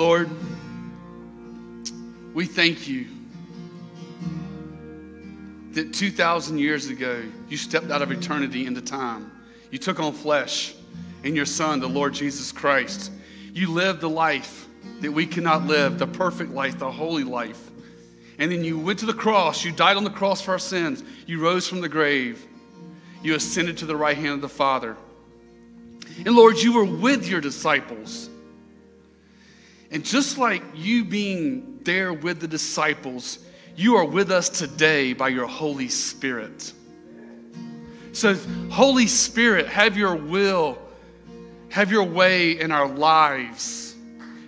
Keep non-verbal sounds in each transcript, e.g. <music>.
Lord, we thank you that 2,000 years ago, you stepped out of eternity into time. You took on flesh in your Son, the Lord Jesus Christ. You lived the life that we cannot live, the perfect life, the holy life. And then you went to the cross. You died on the cross for our sins. You rose from the grave. You ascended to the right hand of the Father. And Lord, you were with your disciples. And just like you being there with the disciples, you are with us today by your Holy Spirit. So, Holy Spirit, have your will, have your way in our lives,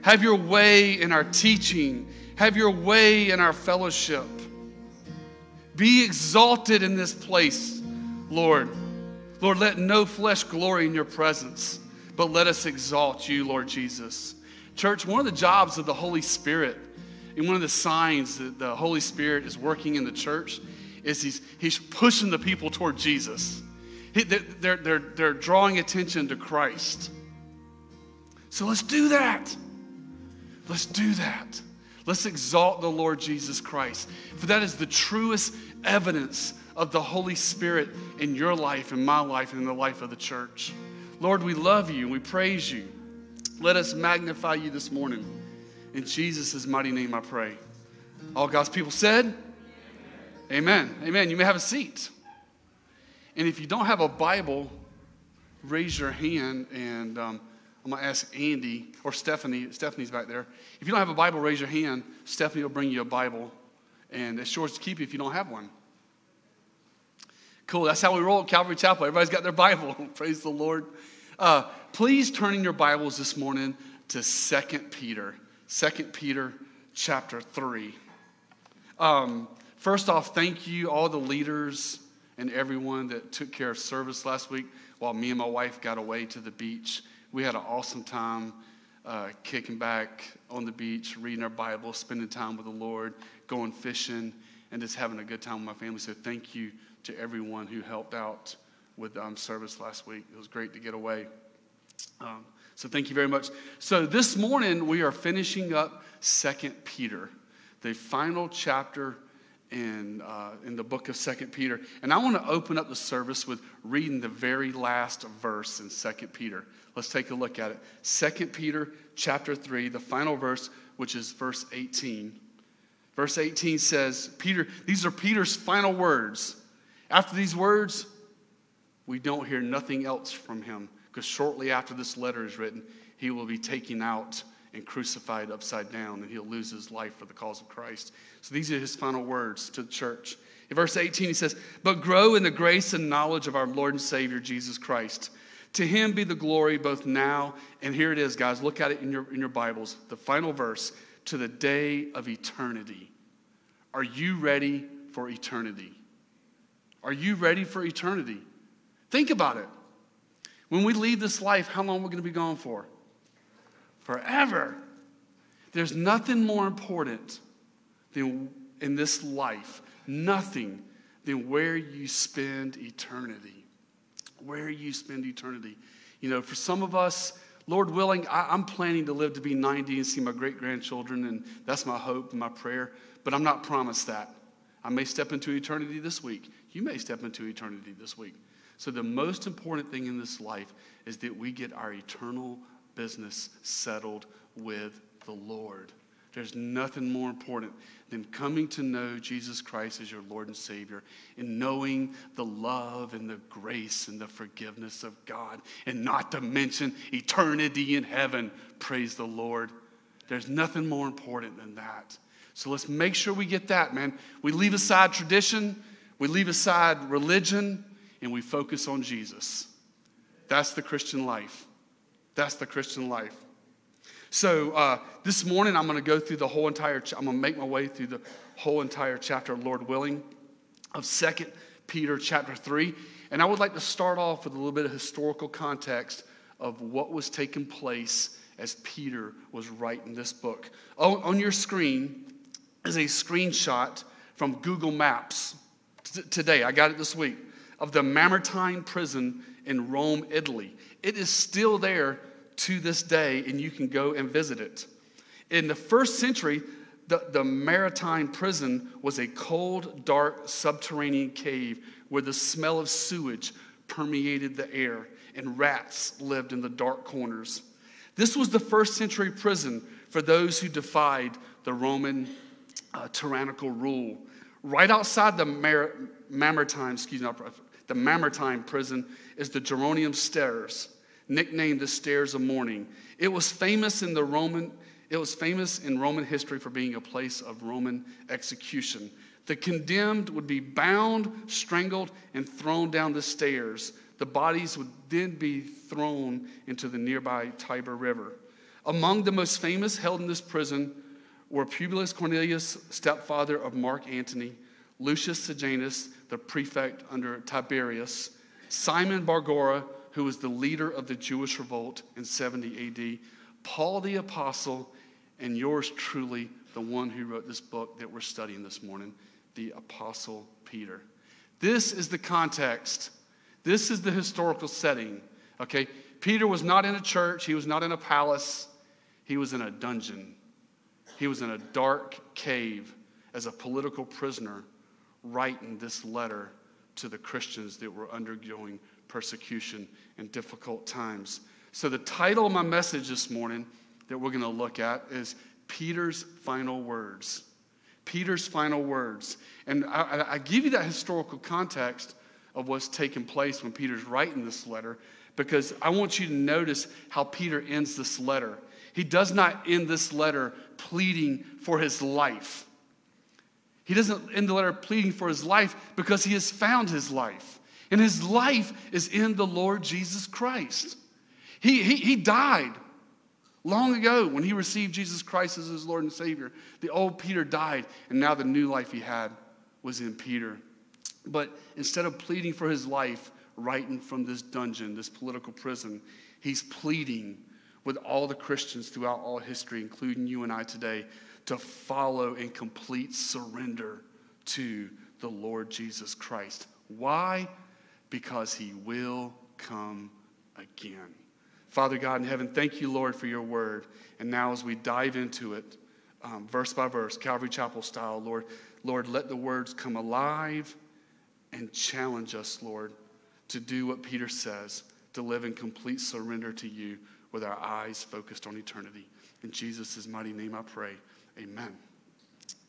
have your way in our teaching, have your way in our fellowship. Be exalted in this place, Lord. Lord, let no flesh glory in your presence, but let us exalt you, Lord Jesus. Church, one of the jobs of the Holy Spirit and one of the signs that the Holy Spirit is working in the church is he's, he's pushing the people toward Jesus. He, they're, they're, they're drawing attention to Christ. So let's do that. Let's do that. Let's exalt the Lord Jesus Christ. For that is the truest evidence of the Holy Spirit in your life, in my life, and in the life of the church. Lord, we love you we praise you. Let us magnify you this morning. In Jesus' mighty name I pray. All God's people said, Amen. Amen. You may have a seat. And if you don't have a Bible, raise your hand and um, I'm going to ask Andy or Stephanie. Stephanie's back there. If you don't have a Bible, raise your hand. Stephanie will bring you a Bible. And it's yours to keep if you don't have one. Cool. That's how we roll at Calvary Chapel. Everybody's got their Bible. <laughs> Praise the Lord. Uh, please turn in your Bibles this morning to Second Peter. 2 Peter chapter 3. Um, first off, thank you, all the leaders and everyone that took care of service last week while me and my wife got away to the beach. We had an awesome time uh, kicking back on the beach, reading our Bible, spending time with the Lord, going fishing, and just having a good time with my family. So thank you to everyone who helped out with um, service last week. It was great to get away. Um, so thank you very much. So this morning we are finishing up Second Peter, the final chapter in, uh, in the book of Second Peter. And I want to open up the service with reading the very last verse in Second Peter. Let's take a look at it. Second Peter chapter 3, the final verse, which is verse 18. Verse 18 says, Peter, these are Peter's final words. After these words, we don't hear nothing else from him because shortly after this letter is written, he will be taken out and crucified upside down, and he'll lose his life for the cause of Christ. So these are his final words to the church. In verse 18, he says, But grow in the grace and knowledge of our Lord and Savior Jesus Christ. To him be the glory both now, and here it is, guys. Look at it in your, in your Bibles. The final verse, to the day of eternity. Are you ready for eternity? Are you ready for eternity? Think about it. When we leave this life, how long are we going to be gone for? Forever. There's nothing more important than in this life, nothing than where you spend eternity. Where you spend eternity. You know, for some of us, Lord willing, I, am planning to live to be 90 and see my great grandchildren, and that's my hope and my prayer, but I'm not promised that. I may step into eternity this week. You may step into eternity this week. So, the most important thing in this life is that we get our eternal business settled with the Lord. There's nothing more important than coming to know Jesus Christ as your Lord and Savior and knowing the love and the grace and the forgiveness of God, and not to mention eternity in heaven. Praise the Lord. There's nothing more important than that. So let's make sure we get that, man. We leave aside tradition, we leave aside religion, and we focus on Jesus. That's the Christian life. That's the Christian life. So uh, this morning, I'm going to go through the whole entire. I'm going to make my way through the whole entire chapter, Lord willing, of Second Peter chapter three, and I would like to start off with a little bit of historical context of what was taking place as Peter was writing this book. On your screen is a screenshot from Google Maps t- today. I got it this week of the Mamertine prison in Rome, Italy. It is still there to this day, and you can go and visit it. In the first century, the, the Mamertine prison was a cold, dark, subterranean cave where the smell of sewage permeated the air and rats lived in the dark corners. This was the first century prison for those who defied the Roman uh, tyrannical rule. Right outside the Mar- Mamertine, excuse me, the Mamertine prison is the Geronium Stairs, nicknamed the Stairs of Mourning. It was famous in the Roman, it was famous in Roman history for being a place of Roman execution. The condemned would be bound, strangled, and thrown down the stairs. The bodies would then be thrown into the nearby Tiber River. Among the most famous held in this prison were Publius Cornelius, stepfather of Mark Antony, Lucius Sejanus, the prefect under Tiberius, Simon bar Giora, who was the leader of the Jewish revolt in 70 AD, Paul the apostle, and yours truly, the one who wrote this book that we're studying this morning, the apostle Peter. This is the context. This is the historical setting. Okay? Peter was not in a church, he was not in a palace, he was in a dungeon. He was in a dark cave as a political prisoner, writing this letter to the Christians that were undergoing persecution and difficult times. So, the title of my message this morning that we're going to look at is Peter's Final Words. Peter's final words. And I, I, give you that historical context of what's taking place when Peter's writing this letter because I want you to notice how Peter ends this letter. He does not end this letter pleading for his life. He doesn't end the letter pleading for his life because he has found his life. And his life is in the Lord Jesus Christ. He, he, he died long ago when he received Jesus Christ as his Lord and Savior. The old Peter died, and now the new life he had was in Peter. But instead of pleading for his life, writing from this dungeon, this political prison, he's pleading with all the Christians throughout all history, including you and I today, to follow in complete surrender to the Lord Jesus Christ. Why? Because he will come again. Father God in heaven, thank you, Lord, for your word. And now, as we dive into it, um, verse by verse, Calvary Chapel style, Lord, Lord, let the words come alive and challenge us, Lord, to do what Peter says, to live in complete surrender to you with our eyes focused on eternity. In Jesus' mighty name I pray. Amen.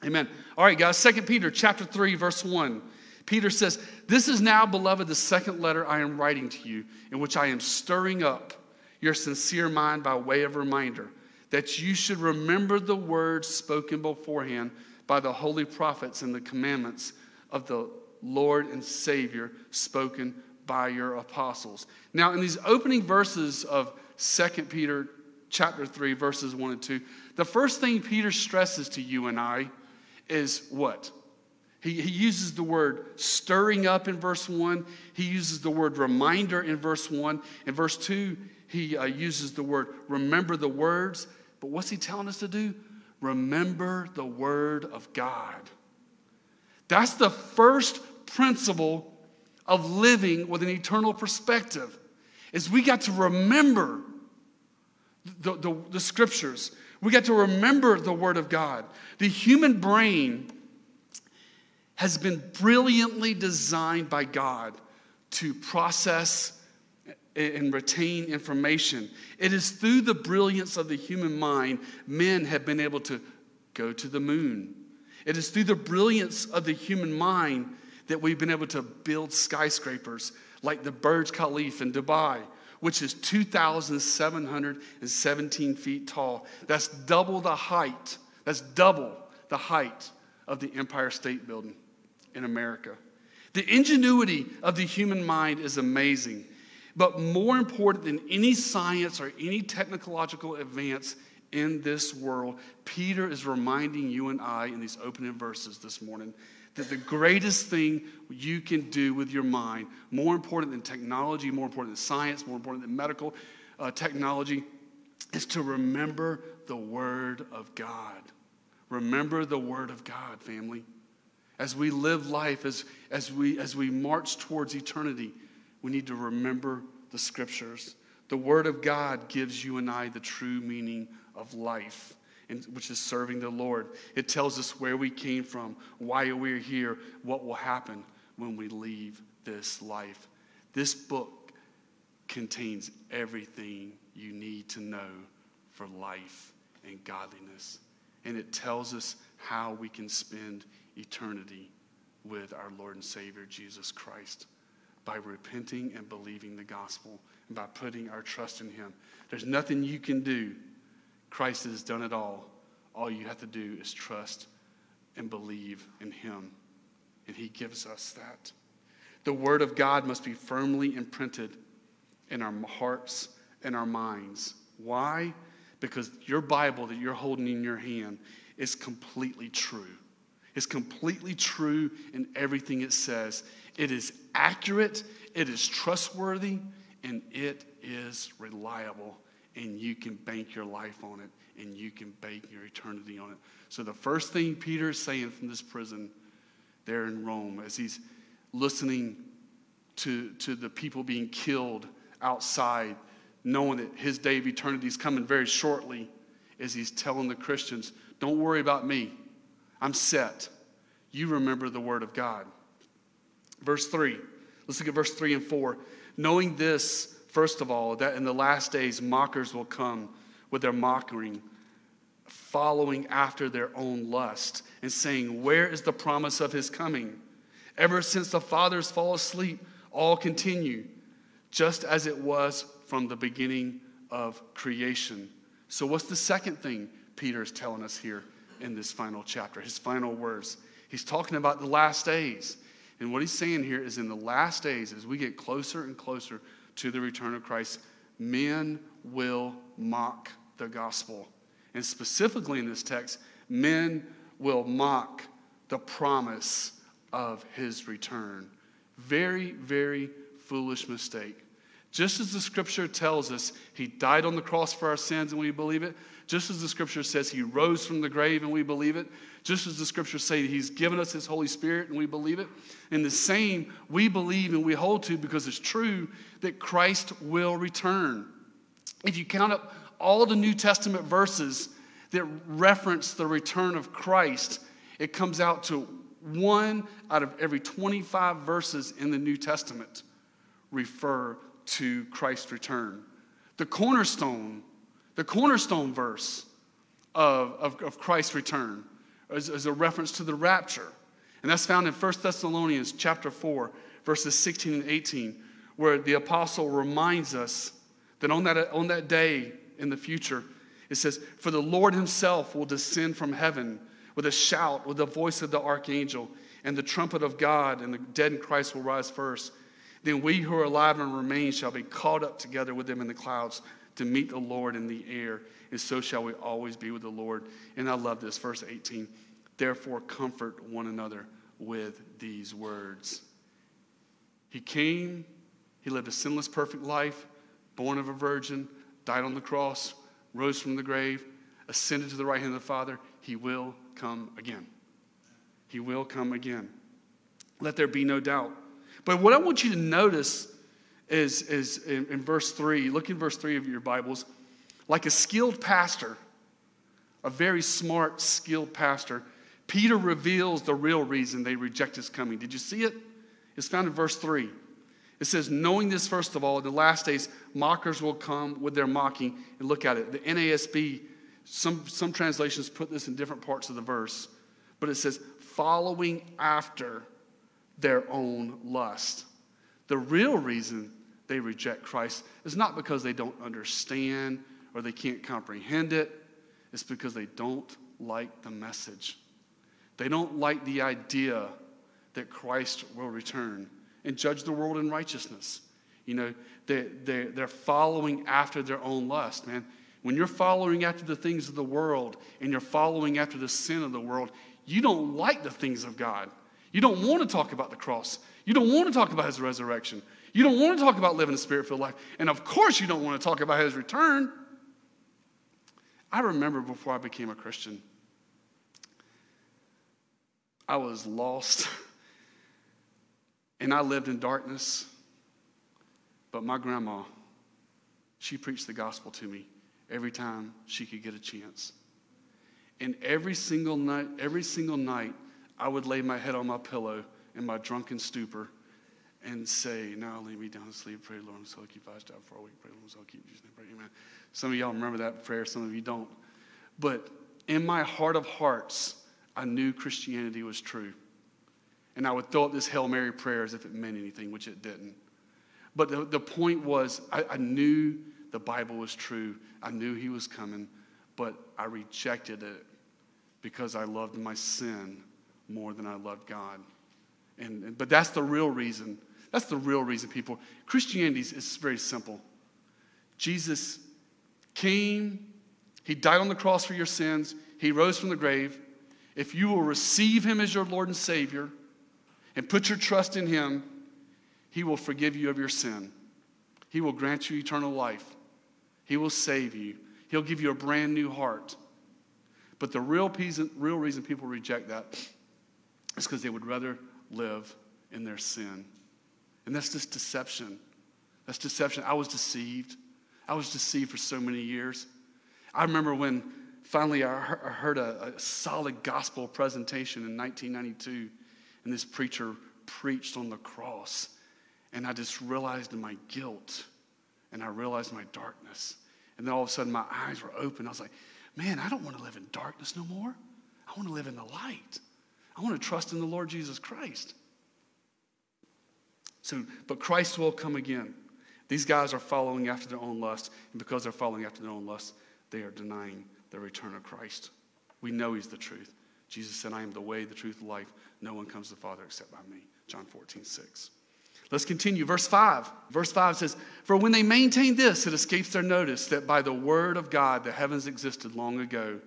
Amen. All right, guys, Second Peter chapter 3, verse 1. Peter says, This is now, beloved, the second letter I am writing to you, in which I am stirring up your sincere mind by way of reminder that you should remember the words spoken beforehand by the holy prophets and the commandments of the Lord and Savior spoken by your apostles. Now, in these opening verses of 2 Peter chapter 3, verses 1 and 2, the first thing Peter stresses to you and I is what? He, he uses the word stirring up in verse 1. He uses the word reminder in verse 1. In verse 2, he uh, uses the word remember the words. But what's he telling us to do? Remember the word of God. That's the first principle of living with an eternal perspective is we got to remember the, the, the, scriptures. We get to remember the Word of God. The human brain has been brilliantly designed by God to process and retain information. It is through the brilliance of the human mind men have been able to go to the moon. It is through the brilliance of the human mind that we've been able to build skyscrapers like the Burj Khalifa in Dubai, which is 2,717 feet tall. That's double the height. That's double the height of the Empire State Building in America. The ingenuity of the human mind is amazing. But more important than any science or any technological advance in this world, Peter is reminding you and I in these opening verses this morning that the greatest thing you can do with your mind, more important than technology, more important than science, more important than medical uh, technology, is to remember the Word of God. Remember the Word of God, family. As we live life, as, as, we, as we march towards eternity, we need to remember the Scriptures. The Word of God gives you and I the true meaning of life. And, which is serving the Lord. It tells us where we came from, why we're here, what will happen when we leave this life. This book contains everything you need to know for life and godliness. And it tells us how we can spend eternity with our Lord and Savior Jesus Christ by repenting and believing the gospel and by putting our trust in Him. There's nothing you can do. Christ has done it all. All you have to do is trust and believe in Him. And He gives us that. The Word of God must be firmly imprinted in our hearts and our minds. Why? Because your Bible that you're holding in your hand is completely true. It's completely true in everything it says. It is accurate, it is trustworthy, and it is reliable. And you can bank your life on it, and you can bank your eternity on it. So, the first thing Peter is saying from this prison there in Rome, as he's listening to, to the people being killed outside, knowing that his day of eternity is coming very shortly, as he's telling the Christians, Don't worry about me. I'm set. You remember the word of God. Verse 3. Let's look at verse 3 and 4. Knowing this, first of all, that in the last days mockers will come with their mocking, following after their own lust, and saying, Where is the promise of his coming? Ever since the fathers fall asleep, all continue, just as it was from the beginning of creation. So, what's the second thing Peter is telling us here in this final chapter, his final words? He's talking about the last days. And what he's saying here is in the last days, as we get closer and closer to the return of Christ, men will mock the gospel. And specifically in this text, men will mock the promise of his return. Very, very foolish mistake. Just as the scripture tells us he died on the cross for our sins and we believe it, just as the scripture says he rose from the grave and we believe it, just as the scriptures say he's given us his Holy Spirit and we believe it, and the same we believe and we hold to because it's true that Christ will return. If you count up all the New Testament verses that reference the return of Christ, it comes out to one out of every 25 verses in the New Testament refer to Christ's return. The cornerstone, the cornerstone verse of, of, of Christ's return is, is, a reference to the rapture. And that's found in 1 Thessalonians chapter 4, verses 16 and 18, where the apostle reminds us that on that, on that day in the future, it says, For the Lord himself will descend from heaven with a shout, with the voice of the archangel, and the trumpet of God, and the dead in Christ will rise first. Then we who are alive and remain shall be caught up together with them in the clouds to meet the Lord in the air, and so shall we always be with the Lord. And I love this, verse 18. Therefore, comfort one another with these words. He came, he lived a sinless, perfect life, born of a virgin, died on the cross, rose from the grave, ascended to the right hand of the Father. He will come again. He will come again. Let there be no doubt. But what I want you to notice is, is in, in verse 3, look in verse 3 of your Bibles, like a skilled pastor, a very smart, skilled pastor, Peter reveals the real reason they reject his coming. Did you see it? It's found in verse 3. It says, Knowing this, first of all, in the last days, mockers will come with their mocking. And look at it. The NASB, some, some translations put this in different parts of the verse, but it says, following after their own lust. The real reason they reject Christ is not because they don't understand or they can't comprehend it, it's because they don't like the message. They don't like the idea that Christ will return and judge the world in righteousness. You know, they, they, they're following after their own lust, man. When you're following after the things of the world and you're following after the sin of the world, you don't like the things of God. You don't want to talk about the cross. You don't want to talk about his resurrection. You don't want to talk about living a spirit filled life. And of course, you don't want to talk about his return. I remember before I became a Christian, I was lost and I lived in darkness. But my grandma, she preached the gospel to me every time she could get a chance. And every single night, every single night, I would lay my head on my pillow in my drunken stupor and say, Now lay me down to sleep. Pray, Lord, I'm so keep eyes down for a week. Pray, Lord, I'm so keep you. Pray, amen. Some of y'all remember that prayer, some of you don't. But in my heart of hearts, I knew Christianity was true. And I would throw up this Hail Mary prayer as if it meant anything, which it didn't. But the, the point was, I, I knew the Bible was true. I knew He was coming, but I rejected it because I loved my sin more than I loved God. And, but that's the real reason. That's the real reason, people. Christianity is very simple. Jesus came, He died on the cross for your sins, He rose from the grave. If you will receive Him as your Lord and Savior and put your trust in Him, He will forgive you of your sin. He will grant you eternal life. He will save you. He'll give you a brand new heart. But the real real reason people reject that is because they would rather live in their sin. And that's just deception. That's deception. I was deceived. I was deceived for so many years. I remember when finally I heard a, a solid gospel presentation in 1992, and this preacher preached on the cross. And I just realized my guilt, and I realized my darkness. And then all of a sudden, my eyes were open. I was like, man, I don't want to live in darkness no more. I want to live in the light. I want to trust in the Lord Jesus Christ. So, but Christ will come again. These guys are following after their own lust, and because they're following after their own lust, they are denying the return of Christ. We know He's the truth. Jesus said, I am the way, the truth, the life. No one comes to the Father except by me. John 14, 6. Let's continue. Verse 5. Verse 5 says, For when they maintain this, it escapes their notice that by the word of God the heavens existed long ago,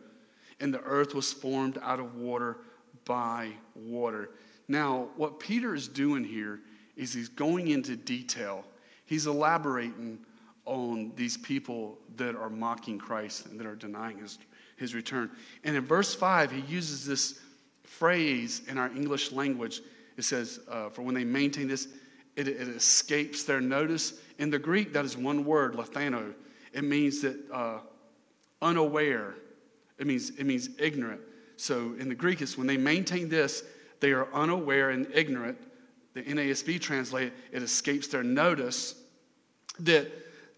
and the earth was formed out of water by water. Now, what Peter is doing here is he's going into detail. He's elaborating on these people that are mocking Christ and that are denying his, his return. And in verse 5, he uses this phrase in our English language. It says, uh, For when they maintain this, it, it, escapes their notice. In the Greek, that is one word, lethano. It means that uh, unaware. It means, it means ignorant. So in the Greek, it's when they maintain this, they are unaware and ignorant. The NASB translate it escapes their notice that,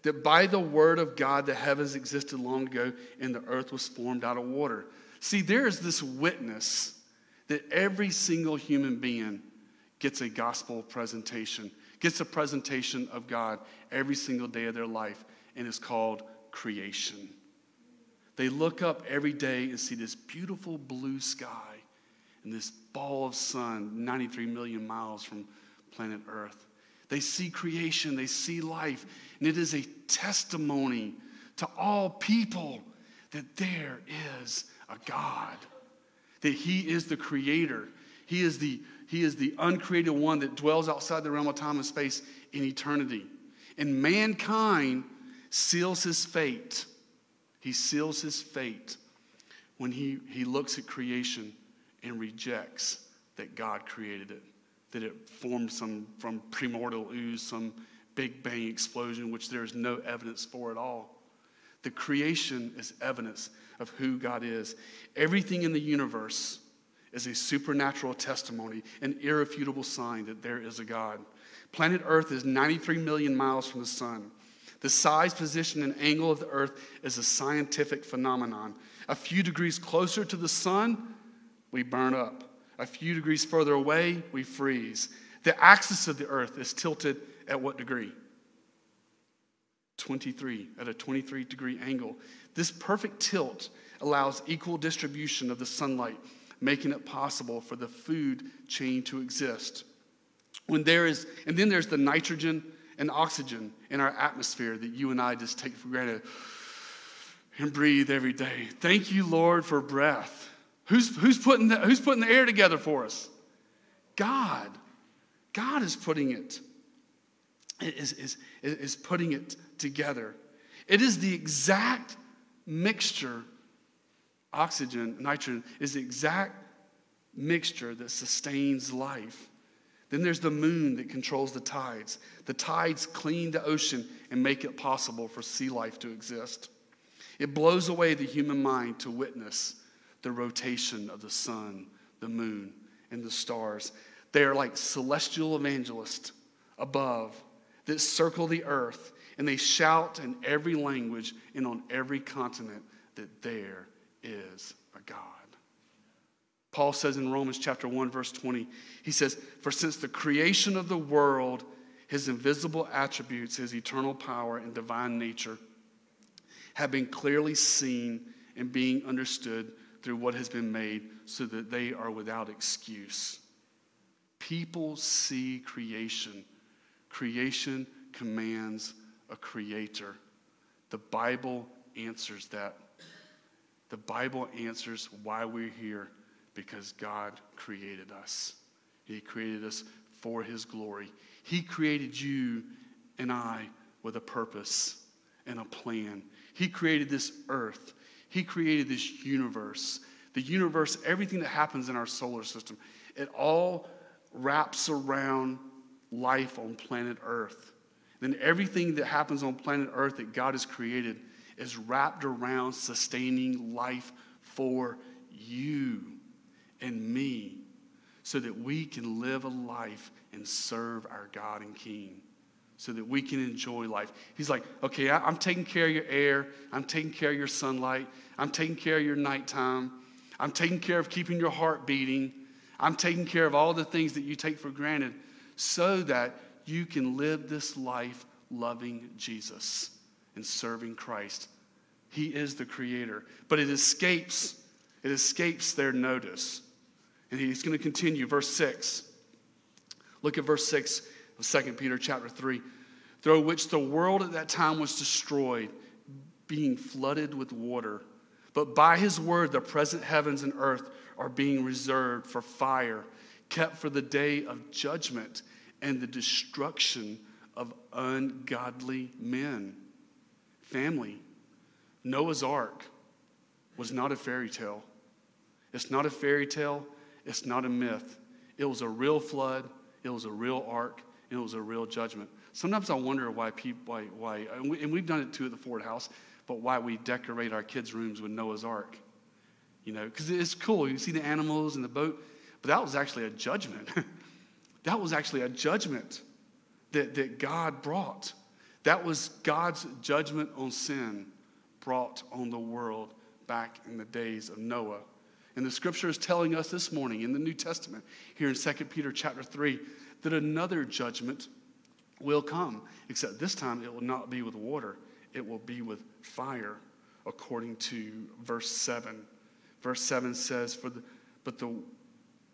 that by the word of God the heavens existed long ago and the earth was formed out of water. See, there is this witness that every single human being gets a gospel presentation, gets a presentation of God every single day of their life, and it's called creation. They look up every day and see this beautiful blue sky and this ball of sun 93 million miles from planet Earth. They see creation, they see life, and it is a testimony to all people that there is a God, that He is the creator. He is the, he is the uncreated one that dwells outside the realm of time and space in eternity. And mankind seals his fate he seals his fate when he, he looks at creation and rejects that God created it, that it formed some from primordial ooze, some big bang explosion, which there is no evidence for at all. The creation is evidence of who God is. Everything in the universe is a supernatural testimony, an irrefutable sign that there is a God. Planet Earth is 93 million miles from the sun. The size, position, and angle of the earth is a scientific phenomenon. A few degrees closer to the sun, we burn up. A few degrees further away, we freeze. The axis of the earth is tilted at what degree? 23, at a 23 degree angle. This perfect tilt allows equal distribution of the sunlight, making it possible for the food chain to exist. When there is, and then there's the nitrogen and oxygen in our atmosphere that you and I just take for granted and breathe every day. Thank you, Lord, for breath. Who's, who's, putting the, who's putting the air together for us? God. God is putting it, is, is, is putting it together. It is the exact mixture, oxygen, nitrogen, is the exact mixture that sustains life. Then there's the moon that controls the tides. The tides clean the ocean and make it possible for sea life to exist. It blows away the human mind to witness the rotation of the sun, the moon, and the stars. They are like celestial evangelists above that circle the earth, and they shout in every language and on every continent that there is a God. Paul says in Romans chapter 1 verse 20, he says, "For since the creation of the world, his invisible attributes, his eternal power and divine nature have been clearly seen and being understood through what has been made so that they are without excuse." People see creation. Creation commands a creator. The Bible answers that. The Bible answers why we're here because God created us. He created us for His glory. He created you and I with a purpose and a plan. He created this earth, He created this universe. The universe, everything that happens in our solar system, it all wraps around life on planet Earth. Then everything that happens on planet Earth that God has created is wrapped around sustaining life for you and me so that we can live a life and serve our God and King, so that we can enjoy life. He's like, okay, I, am taking care of your air, I'm taking care of your sunlight, I'm taking care of your nighttime, I'm taking care of keeping your heart beating, I'm taking care of all the things that you take for granted so that you can live this life loving Jesus and serving Christ. He is the creator, but it escapes it escapes their notice. And he's going to continue verse 6. Look at verse 6 of 2 Peter chapter 3. Through which the world at that time was destroyed, being flooded with water. But by his word, the present heavens and earth are being reserved for fire, kept for the day of judgment and the destruction of ungodly men. Family, Noah's ark was not a fairy tale. It's not a fairy tale, it's not a myth. It was a real flood, it was a real ark, it was a real judgment. Sometimes I wonder why people, why, why and we've done it too at the Ford House, but why we decorate our kids' rooms with Noah's ark. You know, because it's cool. You see the animals and the boat, but that was actually a judgment. <laughs> that was actually a judgment that, that God brought. That was God's judgment on sin brought on the world back in the days of Noah. And the scripture is telling us this morning in the New Testament, here in 2 Peter chapter 3, that another judgment will come, except this time it will not be with water, it will be with fire, according to verse 7. Verse 7 says, For the, but, the,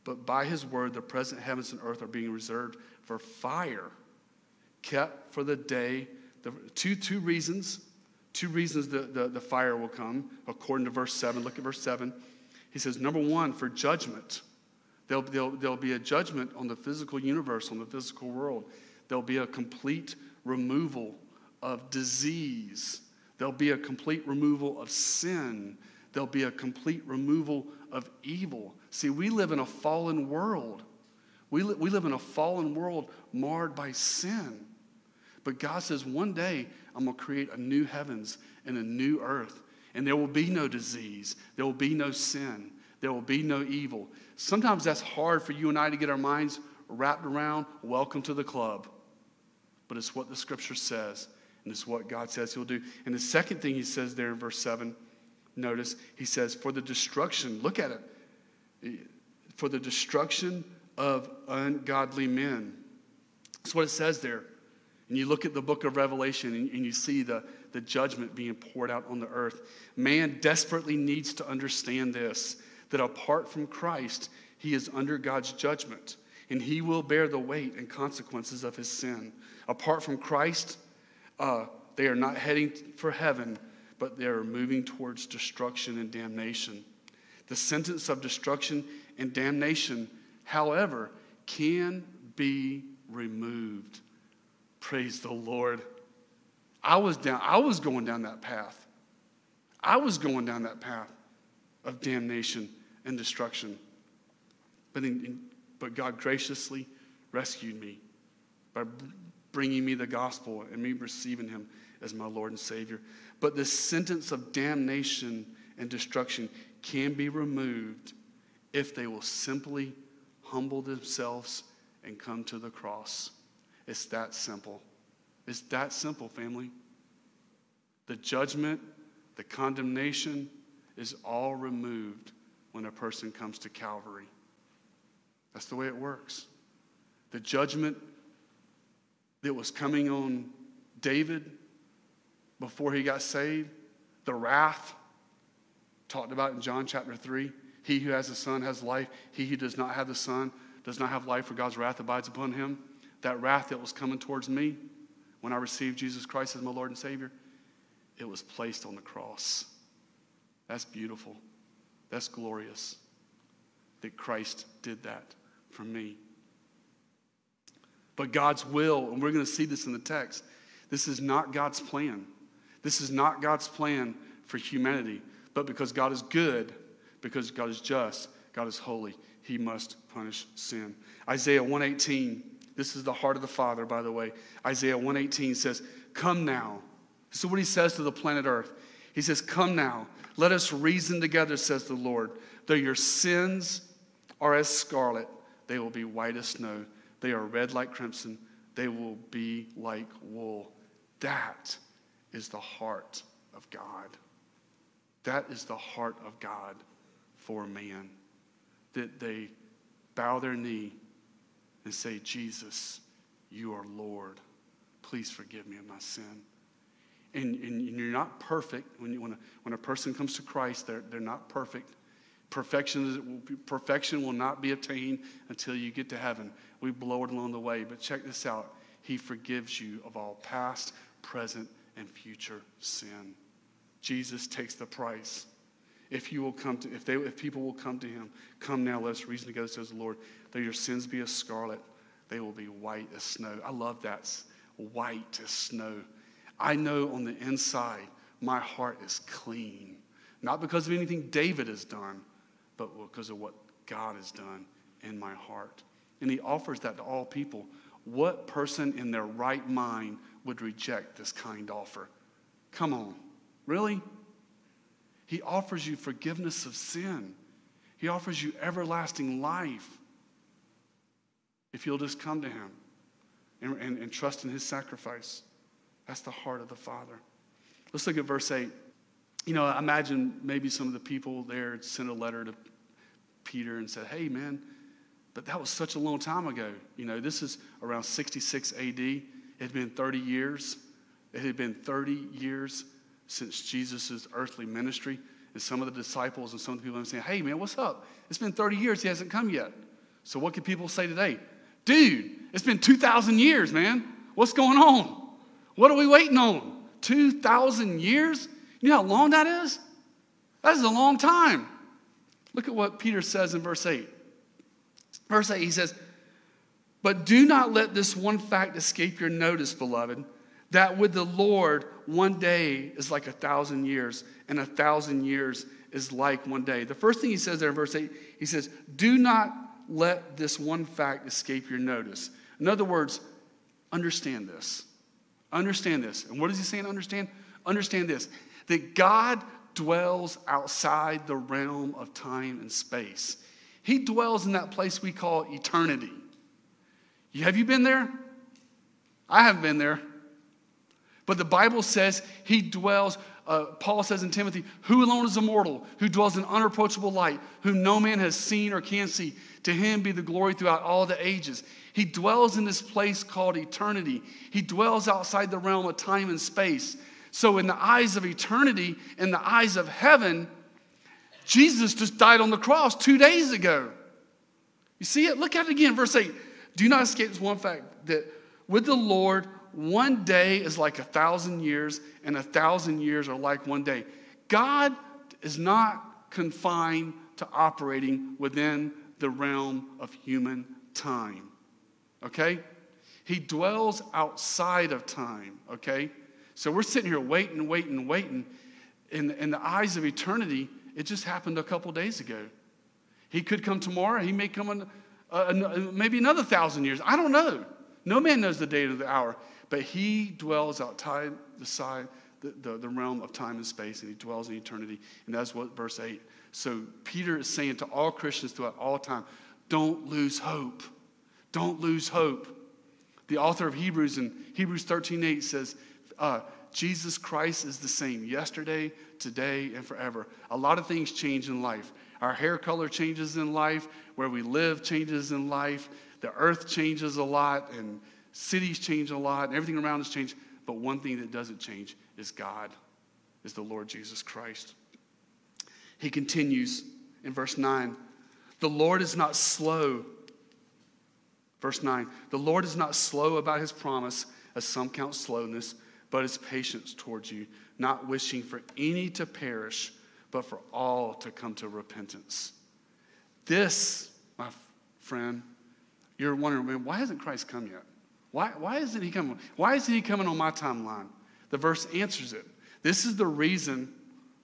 but by his word, the present heavens and earth are being reserved for fire, kept for the day. The, two, two reasons. Two reasons the, the, the fire will come, according to verse 7. Look at verse 7. He says, number one, for judgment. There'll, there'll, there'll be a judgment on the physical universe, on the physical world. There'll be a complete removal of disease. There'll be a complete removal of sin. There'll be a complete removal of evil. See, we live in a fallen world. We, li- we live in a fallen world marred by sin. But God says, one day I'm going to create a new heavens and a new earth and there will be no disease, there will be no sin, there will be no evil. Sometimes that's hard for you and I to get our minds wrapped around. Welcome to the club. But it's what the scripture says, and it's what God says He'll do. And the second thing He says there in verse 7, notice, He says, For the destruction, look at it, for the destruction of ungodly men. That's what it says there. And you look at the book of Revelation and, and you see the, the judgment being poured out on the earth. Man desperately needs to understand this that apart from Christ, he is under God's judgment and he will bear the weight and consequences of his sin. Apart from Christ, uh, they are not heading for heaven, but they are moving towards destruction and damnation. The sentence of destruction and damnation, however, can be removed. Praise the Lord. I was down, I was going down that path. I was going down that path of damnation and destruction. But, in, but God graciously rescued me by bringing me the gospel and me receiving him as my Lord and Savior. But the sentence of damnation and destruction can be removed if they will simply humble themselves and come to the cross. It's that simple. It's that simple, family. The judgment, the condemnation is all removed when a person comes to Calvary. That's the way it works. The judgment that was coming on David before he got saved, the wrath talked about in John chapter 3. He who has the Son has life. He who does not have the Son does not have life, for God's wrath abides upon him. That wrath that was coming towards me when I received Jesus Christ as my Lord and Savior, it was placed on the cross. That's beautiful. That's glorious that Christ did that for me. But God's will, and we're going to see this in the text, this is not God's plan. This is not God's plan for humanity. But because God is good, because God is just, God is holy, he must punish sin. Isaiah 118, this is the heart of the Father, by the way. Isaiah 118 says, Come now. This is what he says to the planet Earth. He says, Come now, let us reason together, says the Lord. Though your sins are as scarlet, they will be white as snow. They are red like crimson. They will be like wool. That is the heart of God. That is the heart of God for man. That they bow their knee and say, Jesus, you are Lord. Please forgive me of my sin. And, and you're not perfect. When, you, when, a, when a person comes to Christ, they're, they're not perfect. Perfection, perfection will not be attained until you get to heaven. We blow it along the way. But check this out He forgives you of all past, present, and future sin. Jesus takes the price. If you will come to, if they, if people will come to him, come now, let us reason together, says the Lord. Though your sins be as scarlet, they will be white as snow. I love that. White as snow. I know on the inside, my heart is clean. Not because of anything David has done, but because of what God has done in my heart. And he offers that to all people. What person in their right mind would reject this kind offer? Come on. Really? He offers you forgiveness of sin. He offers you everlasting life if you'll just come to Him and, and, and, trust in His sacrifice. That's the heart of the Father. Let's look at verse 8. You know, imagine maybe some of the people there sent a letter to Peter and said, Hey, man, but that was such a long time ago. You know, this is around 66 AD. It had been 30 years. It had been 30 years since Jesus' earthly ministry. And some of the disciples and some of the people are saying, hey, man, what's up? It's been 30 years, he hasn't come yet. So what can people say today? Dude, it's been 2,000 years, man. What's going on? What are we waiting on? 2,000 years? You know how long that is? That is a long time. Look at what Peter says in verse 8. Verse 8, he says, But do not let this one fact escape your notice, beloved that with the Lord, one day is like a thousand years, and a thousand years is like one day. The first thing he says there in verse 8, he says, Do not let this one fact escape your notice. In other words, understand this. Understand this. And what is he saying? Understand? Understand this that God dwells outside the realm of time and space. He dwells in that place we call eternity. Have you been there? I haven't been there. But the Bible says he dwells, uh, Paul says in Timothy, who alone is immortal, who dwells in unapproachable light, whom no man has seen or can see. To him be the glory throughout all the ages. He dwells in this place called eternity. He dwells outside the realm of time and space. So, in the eyes of eternity, in the eyes of heaven, Jesus just died on the cross two days ago. You see it? Look at it again, verse 8. Do not escape this one fact that with the Lord, one day is like a thousand years, and a thousand years are like one day. God is not confined to operating within the realm of human time. Okay? He dwells outside of time. Okay? So we're sitting here waiting, waiting, waiting. In, in the eyes of eternity, it just happened a couple days ago. He could come tomorrow. He may come in uh, maybe another thousand years. I don't know. No man knows the date of the hour. But he dwells outside the side, the, the, the realm of time and space, and he dwells in eternity. And that's what verse 8 So Peter is saying to all Christians throughout all time, don't lose hope. Don't lose hope. The author of Hebrews in Hebrews 13 8 says, uh, Jesus Christ is the same yesterday, today, and forever. A lot of things change in life. Our hair color changes in life, where we live changes in life, the earth changes a lot, and cities change a lot, and everything around us changes. But one thing that doesn't change is God, is the Lord Jesus Christ. He continues in verse 9 The Lord is not slow. Verse 9 The Lord is not slow about his promise, as some count slowness, but is patience towards you, not wishing for any to perish, but for all to come to repentance. This, my friend, you're wondering, man, why hasn't Christ come yet? Why, why isn't he coming? Why isn't he coming on my timeline? The verse answers it. This is the reason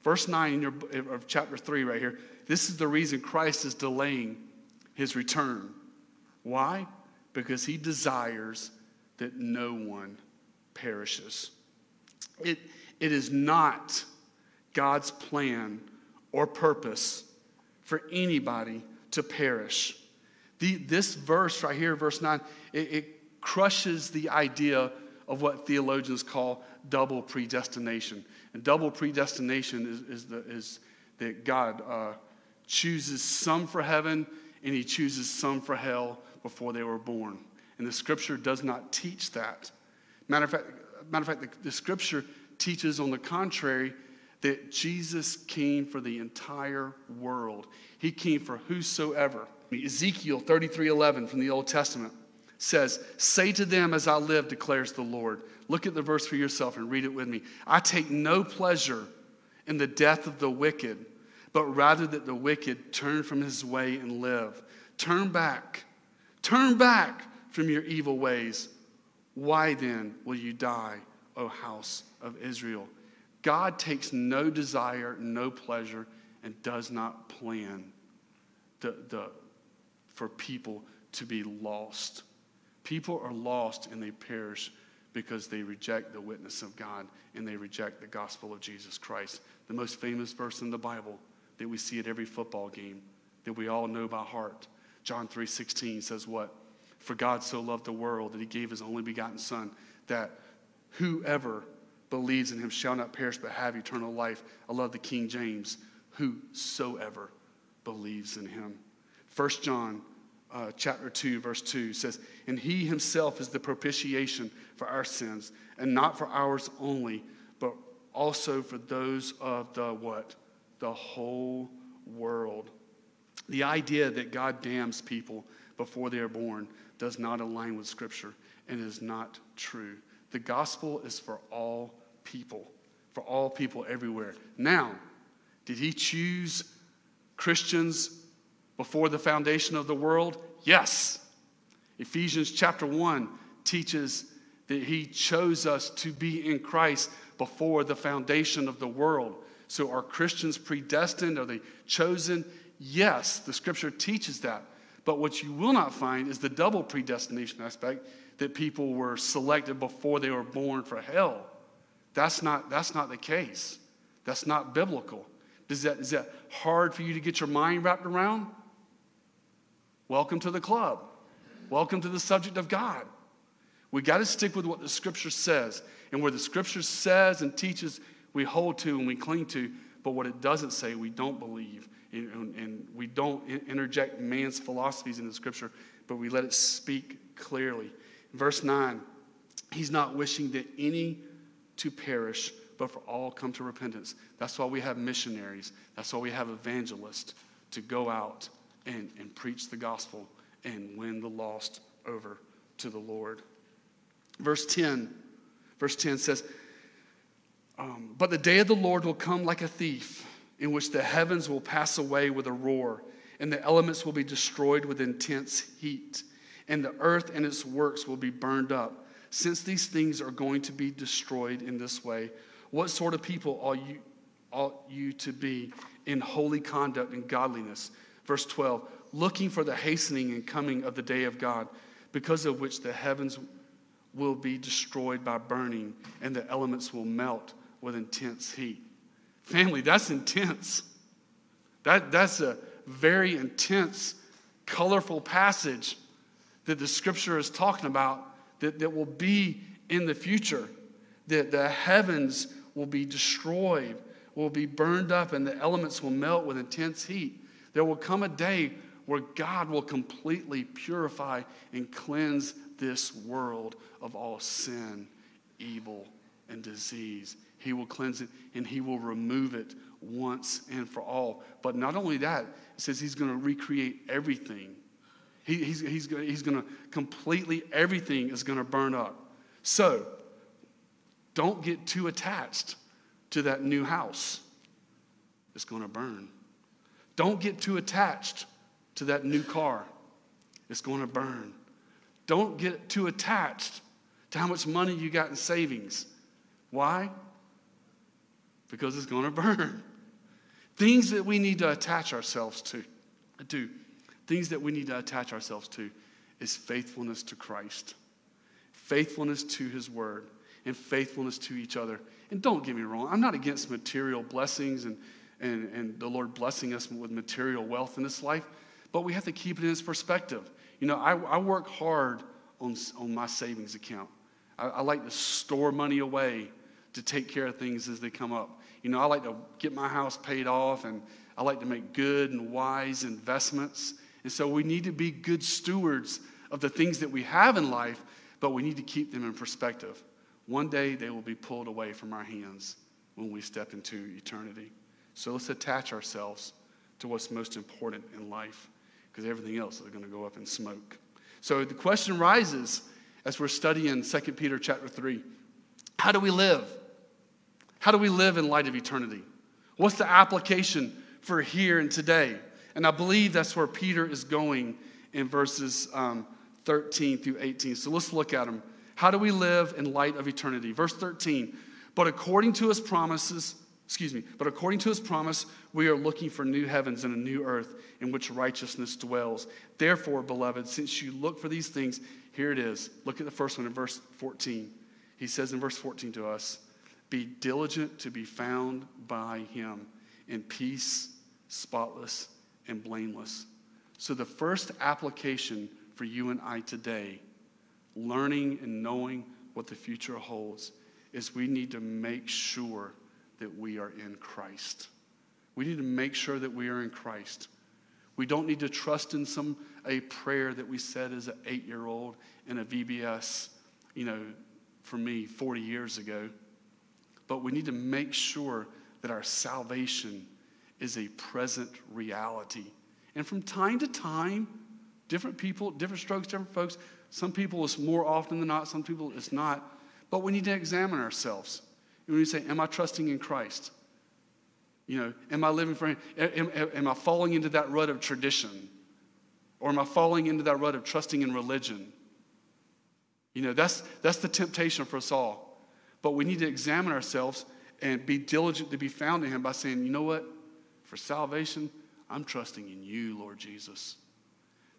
Verse 9 in your, of chapter 3 right here. This is the reason Christ is delaying his return. Why? Because he desires that no one perishes. It, it is not God's plan or purpose for anybody to perish. The, this verse right here, verse 9, it, it crushes the idea of what theologians call double predestination. And double predestination is, is, the, is that God uh, chooses some for heaven and he chooses some for hell before they were born. And the scripture does not teach that. Matter of fact, matter of fact the, the scripture teaches on the contrary that Jesus came for the entire world. He came for whosoever. Ezekiel 33 11 from the Old Testament says, Say to them, as I live, declares the Lord. Look at the verse for yourself and read it with me. I take no pleasure in the death of the wicked, but rather that the wicked turn from his way and live. Turn back. Turn back from your evil ways. Why then will you die, O house of Israel? God takes no desire, no pleasure, and does not plan the, the, for people to be lost. People are lost and they perish because they reject the witness of God and they reject the gospel of Jesus Christ. The most famous verse in the Bible that we see at every football game that we all know by heart. John 3:16 says what? For God so loved the world that he gave his only begotten son that whoever believes in him shall not perish but have eternal life. I love the King James. Whosoever believes in him. 1 John uh, chapter 2, verse 2 says, And he himself is the propitiation for our sins, and not for ours only, but also for those of the what? The whole world. The idea that God damns people before they are born does not align with Scripture and is not true. The gospel is for all people, for all people everywhere. Now, did he choose Christians before the foundation of the world? Yes. Ephesians chapter 1 teaches that he chose us to be in Christ before the foundation of the world. So are Christians predestined? Are they chosen? Yes, the scripture teaches that. But what you will not find is the double predestination aspect that people were selected before they were born for hell. That's not, that's not the case. That's not biblical. Is that, is that hard for you to get your mind wrapped around? Welcome to the club. Welcome to the subject of God. We got to stick with what the scripture says. And where the scripture says and teaches, we hold to and we cling to. But what it doesn't say, we don't believe. And, we don't interject man's philosophies in the scripture, but we let it speak clearly. Verse 9, he's not wishing that any to perish, but for all come to repentance. That's why we have missionaries. That's why we have evangelists to go out and, and preach the gospel and win the lost over to the Lord. Verse 10, verse 10 says, um, But the day of the Lord will come like a thief, in which the heavens will pass away with a roar, and the elements will be destroyed with intense heat, and the earth and its works will be burned up. Since these things are going to be destroyed in this way, what sort of people ought you, ought you to be in holy conduct and godliness? Verse 12, looking for the hastening and coming of the day of God, because of which the heavens will be destroyed by burning and the elements will melt with intense heat. Family, that's intense. That, that's a very intense, colorful passage that the scripture is talking about that, that will be in the future. That the heavens will be destroyed, will be burned up, and the elements will melt with intense heat. There will come a day where God will completely purify and cleanse this world of all sin, evil, and disease. He will cleanse it and He will remove it once and for all. But not only that, it says He's going to recreate everything. He, he's, he's, he's going to completely, everything is going to burn up. So, don't get too attached to that new house. It's going to burn. Don't get too attached to that new car. It's going to burn. Don't get too attached to how much money you got in savings. Why? Because it's going <laughs> to burn. Things that we need to attach ourselves to, do. Things that we need to attach ourselves to is faithfulness to Christ, faithfulness to His Word, and faithfulness to each other. And don't get me wrong, I'm not against material blessings and, and, and the Lord blessing us with material wealth in this life, but we have to keep it in its perspective. You know, I, I work hard on, on my savings account. I, I like to store money away to take care of things as they come up. You know, I like to get my house paid off and I like to make good and wise investments. And so we need to be good stewards of the things that we have in life, but we need to keep them in perspective. One day they will be pulled away from our hands when we step into eternity. So let's attach ourselves to what's most important in life because everything else is going to go up in smoke. So the question rises as we're studying 2 Peter chapter 3 how do we live? How do we live in light of eternity? What's the application for here and today? And I believe that's where Peter is going in verses um, 13 through 18. So let's look at them. How do we live in light of eternity? Verse 13. But according to his promises, excuse me, but according to his promise, we are looking for new heavens and a new earth in which righteousness dwells. Therefore, beloved, since you look for these things, here it is. Look at the first one in verse 14. He says in verse 14 to us, Be diligent to be found by him in peace, spotless, and blameless. So, the first application for you and I today learning and knowing what the future holds is we need to make sure that we are in Christ. We need to make sure that we are in Christ. We don't need to trust in some a prayer that we said as an eight-year-old in a VBS, you know, for me 40 years ago. But we need to make sure that our salvation is a present reality. And from time to time, different people, different strokes, different folks, some people it's more often than not, some people it's not. But we need to examine ourselves. We say, Am I trusting in Christ? You know, am I living for Him? Am, am, am I falling into that rut of tradition? Or am I falling into that rut of trusting in religion? You know, that's, that's the temptation for us all. But we need to examine ourselves and be diligent to be found in Him by saying, you know what? For salvation, I'm trusting in you, Lord Jesus.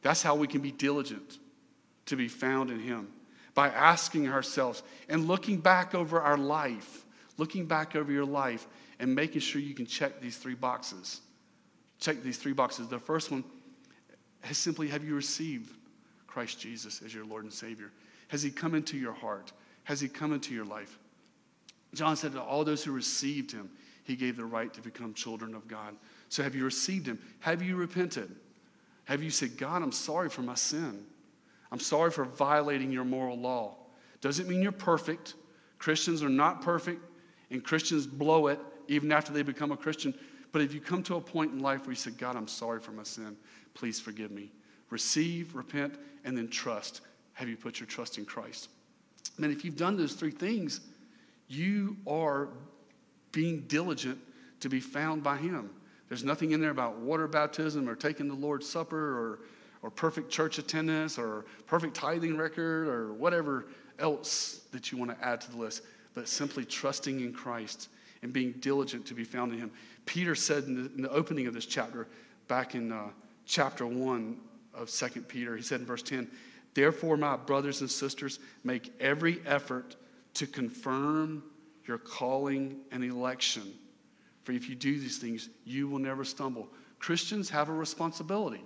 That's how we can be diligent to be found in Him by asking ourselves and looking back over our life, looking back over your life and making sure you can check these three boxes. Check these three boxes. The first one is simply have you received Christ Jesus as your Lord and Savior? Has He come into your heart? Has He come into your life? John said to all those who received Him, He gave the right to become children of God. So have you received Him? Have you repented? Have you said, God, I'm sorry for my sin? I'm sorry for violating your moral law. Doesn't mean you're perfect. Christians are not perfect, and Christians blow it even after they become a Christian. But if you come to a point in life where you say, God, I'm sorry for my sin, please forgive me. Receive, repent, and then trust. Have you put your trust in Christ? And if you've done those three things, you are being diligent to be found by Him. There's nothing in there about water baptism or taking the Lord's Supper or or perfect church attendance or perfect tithing record or whatever else that you want to add to the list, but simply trusting in Christ and being diligent to be found in Him. Peter said in the, in the opening of this chapter, back in uh, chapter 1 of Second Peter, he said in verse 10, Therefore, my brothers and sisters, make every effort to confirm your calling and election. For if you do these things, you will never stumble. Christians have a responsibility.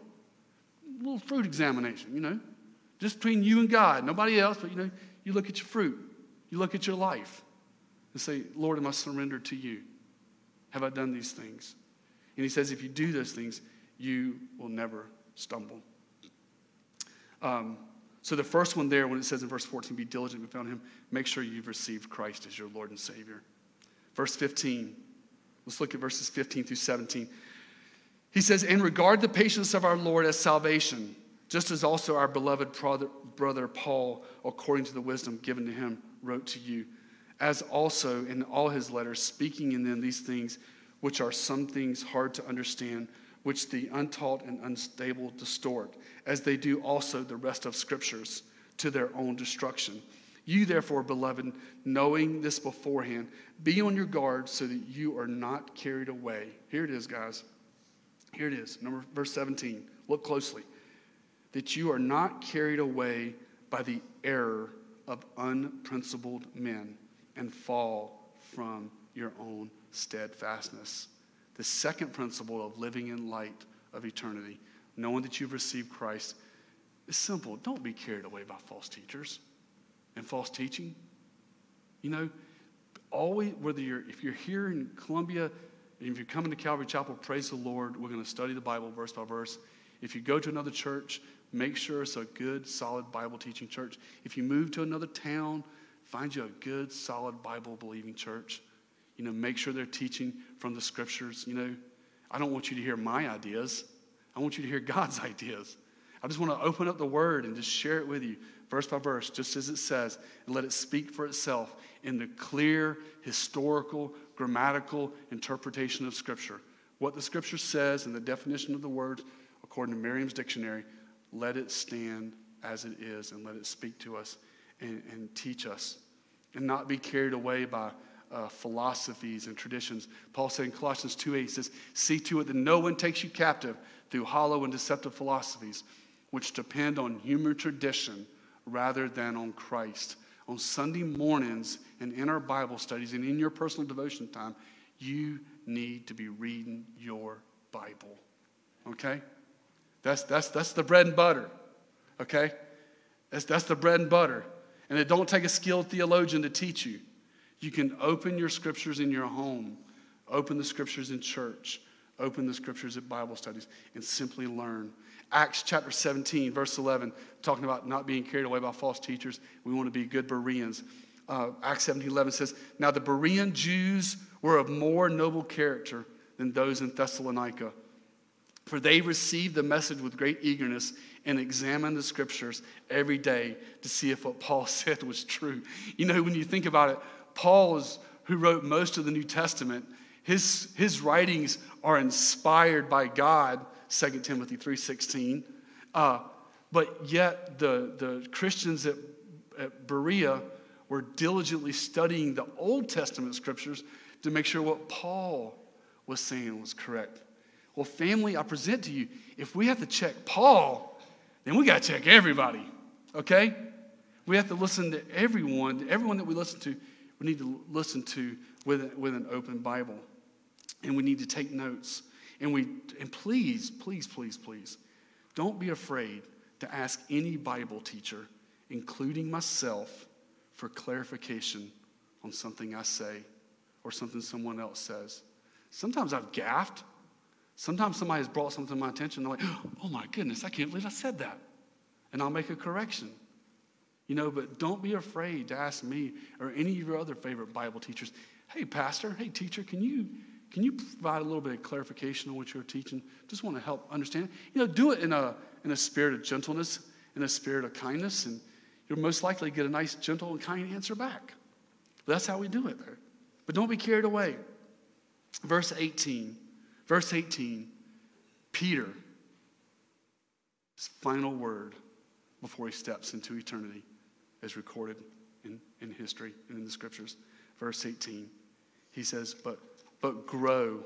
A little fruit examination, you know, just between you and God, nobody else, but you know, you look at your fruit, you look at your life, and say, Lord, am I surrendered to you? Have I done these things? And he says, if you do those things, you will never stumble. Um, so the first one there, when it says in verse 14, be diligent, we found him, make sure you've received Christ as your Lord and Savior. Verse 15, let's look at verses 15 through 17. He says, and regard the patience of our Lord as salvation, just as also our beloved brother, brother Paul, according to the wisdom given to him, wrote to you, as also in all his letters, speaking in them these things, which are some things hard to understand which the untaught and unstable distort, as they do also the rest of scriptures, to their own destruction. You, therefore, beloved, knowing this beforehand, be on your guard so that you are not carried away. Here it is, guys. Here it is, number verse 17. Look closely. That you are not carried away by the error of unprincipled men and fall from your own steadfastness. The second principle of living in light of eternity, knowing that you've received Christ, is simple. Don't be carried away by false teachers and false teaching. You know, always, whether you're, if you're here in Columbia, if you're coming to Calvary Chapel, praise the Lord. We're going to study the Bible verse by verse. If you go to another church, make sure it's a good, solid Bible teaching church. If you move to another town, find you a good, solid Bible believing church. You know, make sure they're teaching from the scriptures. You know, I don't want you to hear my ideas. I want you to hear God's <laughs> ideas. I just want to open up the word and just share it with you, verse by verse, just as it says, and let it speak for itself in the clear, historical, grammatical interpretation of Scripture. What the Scripture says and the definition of the word, according to Merriam's dictionary, let it stand as it is and let it speak to us and, and teach us and not be carried away by uh, philosophies and traditions. Paul said in Colossians 2 8, he says, See to it that no one takes you captive through hollow and deceptive philosophies, which depend on human tradition rather than on Christ. On Sunday mornings and in our Bible studies and in your personal devotion time, you need to be reading your Bible. Okay? That's, that's, that's the bread and butter. Okay? That's, that's the bread and butter. And it don't take a skilled theologian to teach you. You can open your scriptures in your home, open the scriptures in church, open the scriptures at Bible studies, and simply learn. Acts chapter 17, verse 11, talking about not being carried away by false teachers. We want to be good Bereans. Uh, Acts 17, 11 says, Now the Berean Jews were of more noble character than those in Thessalonica, for they received the message with great eagerness and examined the scriptures every day to see if what Paul <laughs> said was true. You know, when you think about it, Paul is, who wrote most of the New Testament, his, his writings are inspired by God, 2 Timothy 3.16. Uh, but yet the, the Christians at, at Berea were diligently studying the Old Testament scriptures to make sure what Paul was saying was correct. Well, family, I present to you, if we have to check Paul, then we got to check everybody, okay? We have to listen to everyone, everyone that we listen to we need to listen to with, with an open Bible. And we need to take notes. And we and please, please, please, please, don't be afraid to ask any Bible teacher, including myself, for clarification on something I say or something someone else says. Sometimes I've gaffed. Sometimes somebody has brought something to my attention. and They're like, oh my goodness, I can't believe I said that. And I'll make a correction. You know, but don't be afraid to ask me or any of your other favorite Bible teachers, hey, pastor, hey, teacher, can you, can you provide a little bit of clarification on what you're teaching? Just want to help understand. You know, do it in a, in a spirit of gentleness, in a spirit of kindness, and you'll most likely get a nice, gentle, and kind answer back. That's how we do it there. But don't be carried away. Verse 18. Verse 18. Peter, his final word before he steps into eternity as recorded in, in history and in the scriptures. Verse 18, he says, But, but grow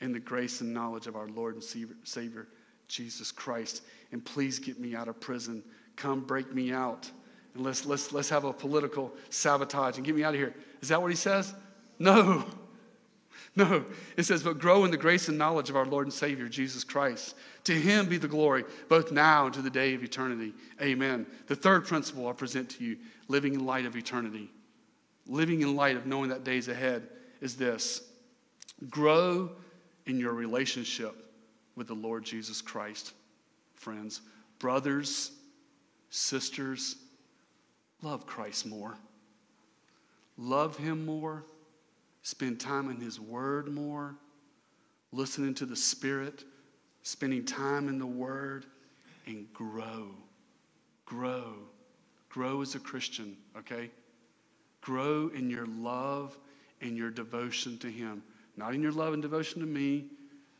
in the grace and knowledge of our Lord and Savior, Jesus Christ. And please get me out of prison. Come break me out. And let's, let's, let's have a political sabotage and get me out of here. Is that what he says? No. <laughs> No, it says, but grow in the grace and knowledge of our Lord and Savior, Jesus Christ. To him be the glory, both now and to the day of eternity. Amen. The third principle I present to you living in light of eternity, living in light of knowing that days ahead, is this grow in your relationship with the Lord Jesus Christ. Friends, brothers, sisters, love Christ more. Love him more spend time in His Word more, listening to the Spirit, spending time in the Word, and grow. Grow. Grow as a Christian, okay? Grow in your love and your devotion to Him. Not in your love and devotion to me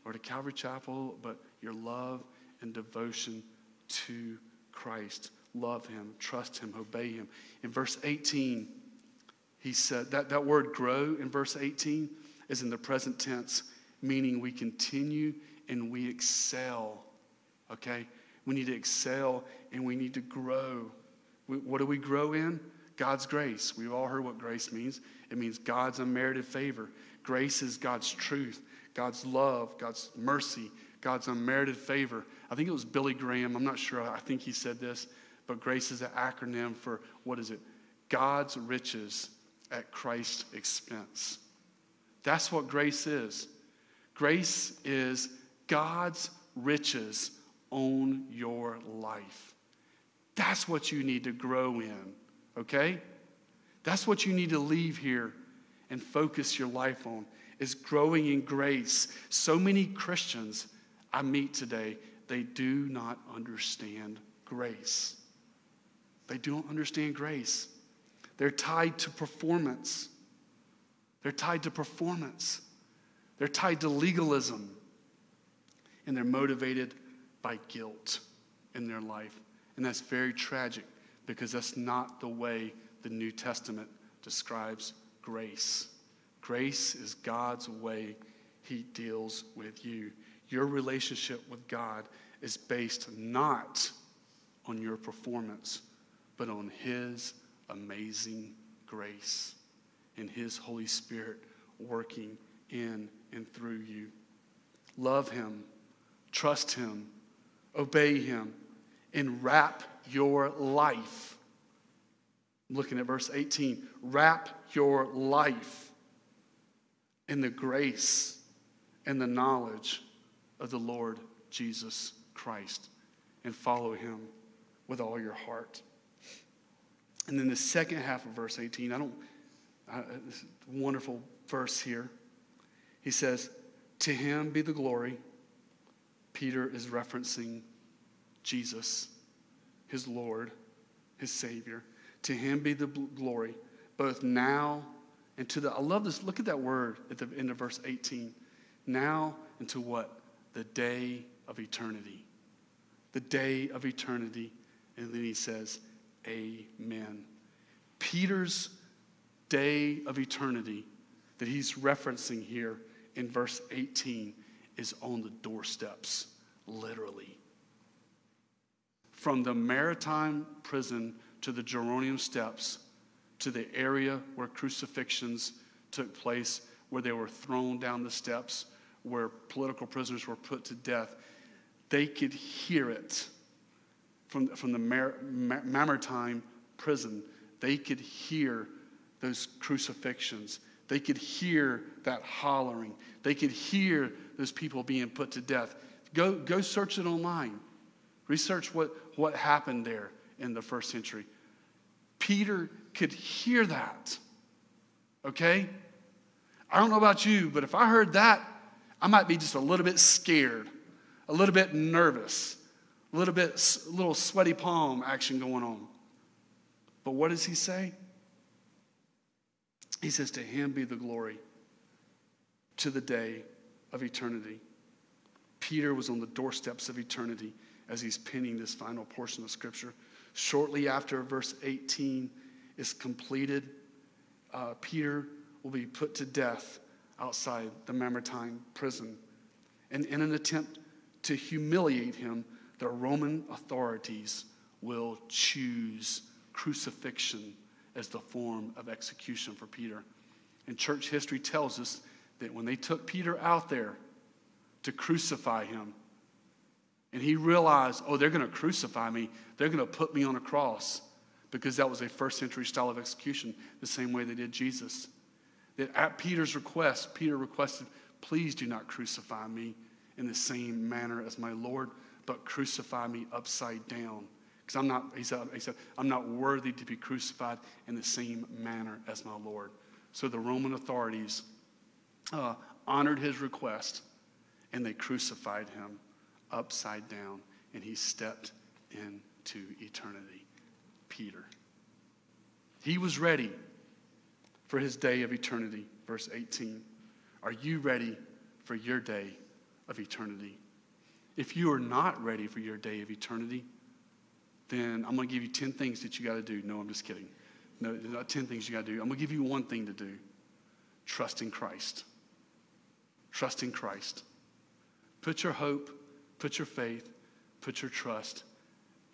or to Calvary Chapel, but your love and devotion to Christ. Love Him, trust Him, obey Him. In verse 18, he said that, that word grow in verse 18 is in the present tense, meaning we continue and we excel. Okay? We need to excel and we need to grow. We, what do we grow in? God's grace. We've all heard what grace means. It means God's unmerited favor. Grace is God's truth, God's love, God's mercy, God's unmerited favor. I think it was Billy Graham. I'm not sure. I think he said this, but grace is an acronym for what is it? God's riches at Christ's expense. That's what grace is. Grace is God's riches on your life. That's what you need to grow in, okay? That's what you need to leave here and focus your life on is growing in grace. So many Christians I meet today, they do not understand grace. They don't understand grace. They're tied to performance. They're tied to performance. They're tied to legalism. And they're motivated by guilt in their life. And that's very tragic because that's not the way the New Testament describes grace. Grace is God's way He deals with you. Your relationship with God is based not on your performance, but on His amazing grace and His Holy Spirit working in and through you. Love Him, trust Him, obey Him, and wrap your life. I'm looking at verse 18. Wrap your life in the grace and the knowledge of the Lord Jesus Christ and follow Him with all your heart. And then the second half of verse 18, I don't, I, this wonderful verse here. He says, To him be the glory. Peter is referencing Jesus, his Lord, his Savior. To him be the glory, both now and to the. I love this. Look at that word at the end of verse 18. Now and to what? The day of eternity. The day of eternity. And then he says, Amen. Peter's day of eternity that he's referencing here in verse 18 is on the doorsteps, literally. From the Mamertine prison to the Gemonian steps to the area where crucifixions took place, where they were thrown down the steps, where political prisoners were put to death, they could hear it from, from the Mar- Mamertine prison, they could hear those crucifixions. They could hear that hollering. They could hear those people being put to death. Go, go search it online. Research what, what happened there in the first century. Peter could hear that. Okay? I don't know about you, but if I heard that, I might be just a little bit scared, a little bit nervous a little bit, little sweaty palm action going on. But what does he say? He says, To him be the glory to the day of eternity. Peter was on the doorsteps of eternity as he's penning this final portion of Scripture. Shortly after verse 18 is completed, uh, Peter will be put to death outside the Mamertine prison. And in an attempt to humiliate him, the Roman authorities will choose crucifixion as the form of execution for Peter. And church history tells us that when they took Peter out there to crucify him, and he realized, oh, they're going to crucify me, they're going to put me on a cross, because that was a first century style of execution, the same way they did Jesus. That at Peter's request, Peter requested, please do not crucify me in the same manner as my Lord, but crucify me upside down. Because I'm not, he said, he said, I'm not worthy to be crucified in the same manner as my Lord. So the Roman authorities uh, honored his request and they crucified him upside down and he stepped into eternity. Peter. He was ready for his day of eternity. Verse 18. Are you ready for your day of eternity? If you are not ready for your day of eternity, then I'm going to give you 10 things that you got to do. No, I'm just kidding. No, there's not 10 things you got to do. I'm going to give you one thing to do trust in Christ. Trust in Christ. Put your hope, put your faith, put your trust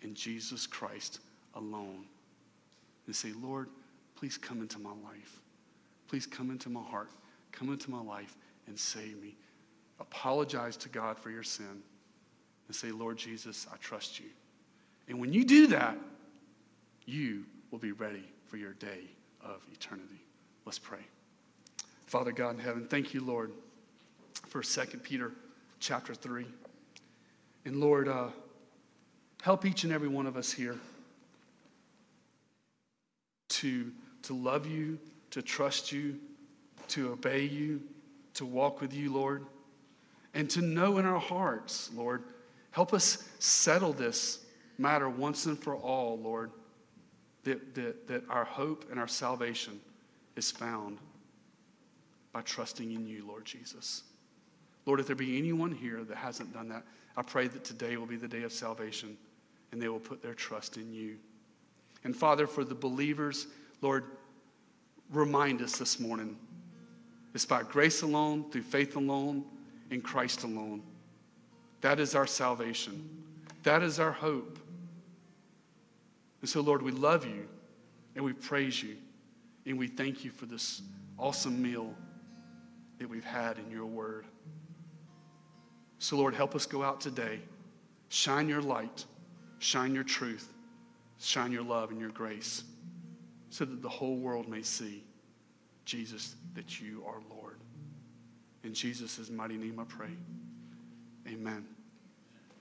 in Jesus Christ alone. And say, Lord, please come into my life. Please come into my heart. Come into my life and save me. Apologize to God for your sin and say, Lord Jesus, I trust you. And when you do that, you will be ready for your day of eternity. Let's pray. Father God in heaven, thank you, Lord, for 2 Peter chapter 3. And Lord, uh, help each and every one of us here to, to love you, to trust you, to obey you, to walk with you, Lord, and to know in our hearts, Lord, help us settle this matter once and for all, Lord, that, that, that our hope and our salvation is found by trusting in you, Lord Jesus. Lord, if there be anyone here that hasn't done that, I pray that today will be the day of salvation and they will put their trust in you. And Father, for the believers, Lord, remind us this morning it's by grace alone, through faith alone, in Christ alone. That is our salvation. That is our hope. And so, Lord, we love you and we praise you and we thank you for this awesome meal that we've had in your word. So, Lord, help us go out today, shine your light, shine your truth, shine your love and your grace so that the whole world may see, Jesus, that you are Lord. In Jesus' mighty name I pray. Amen.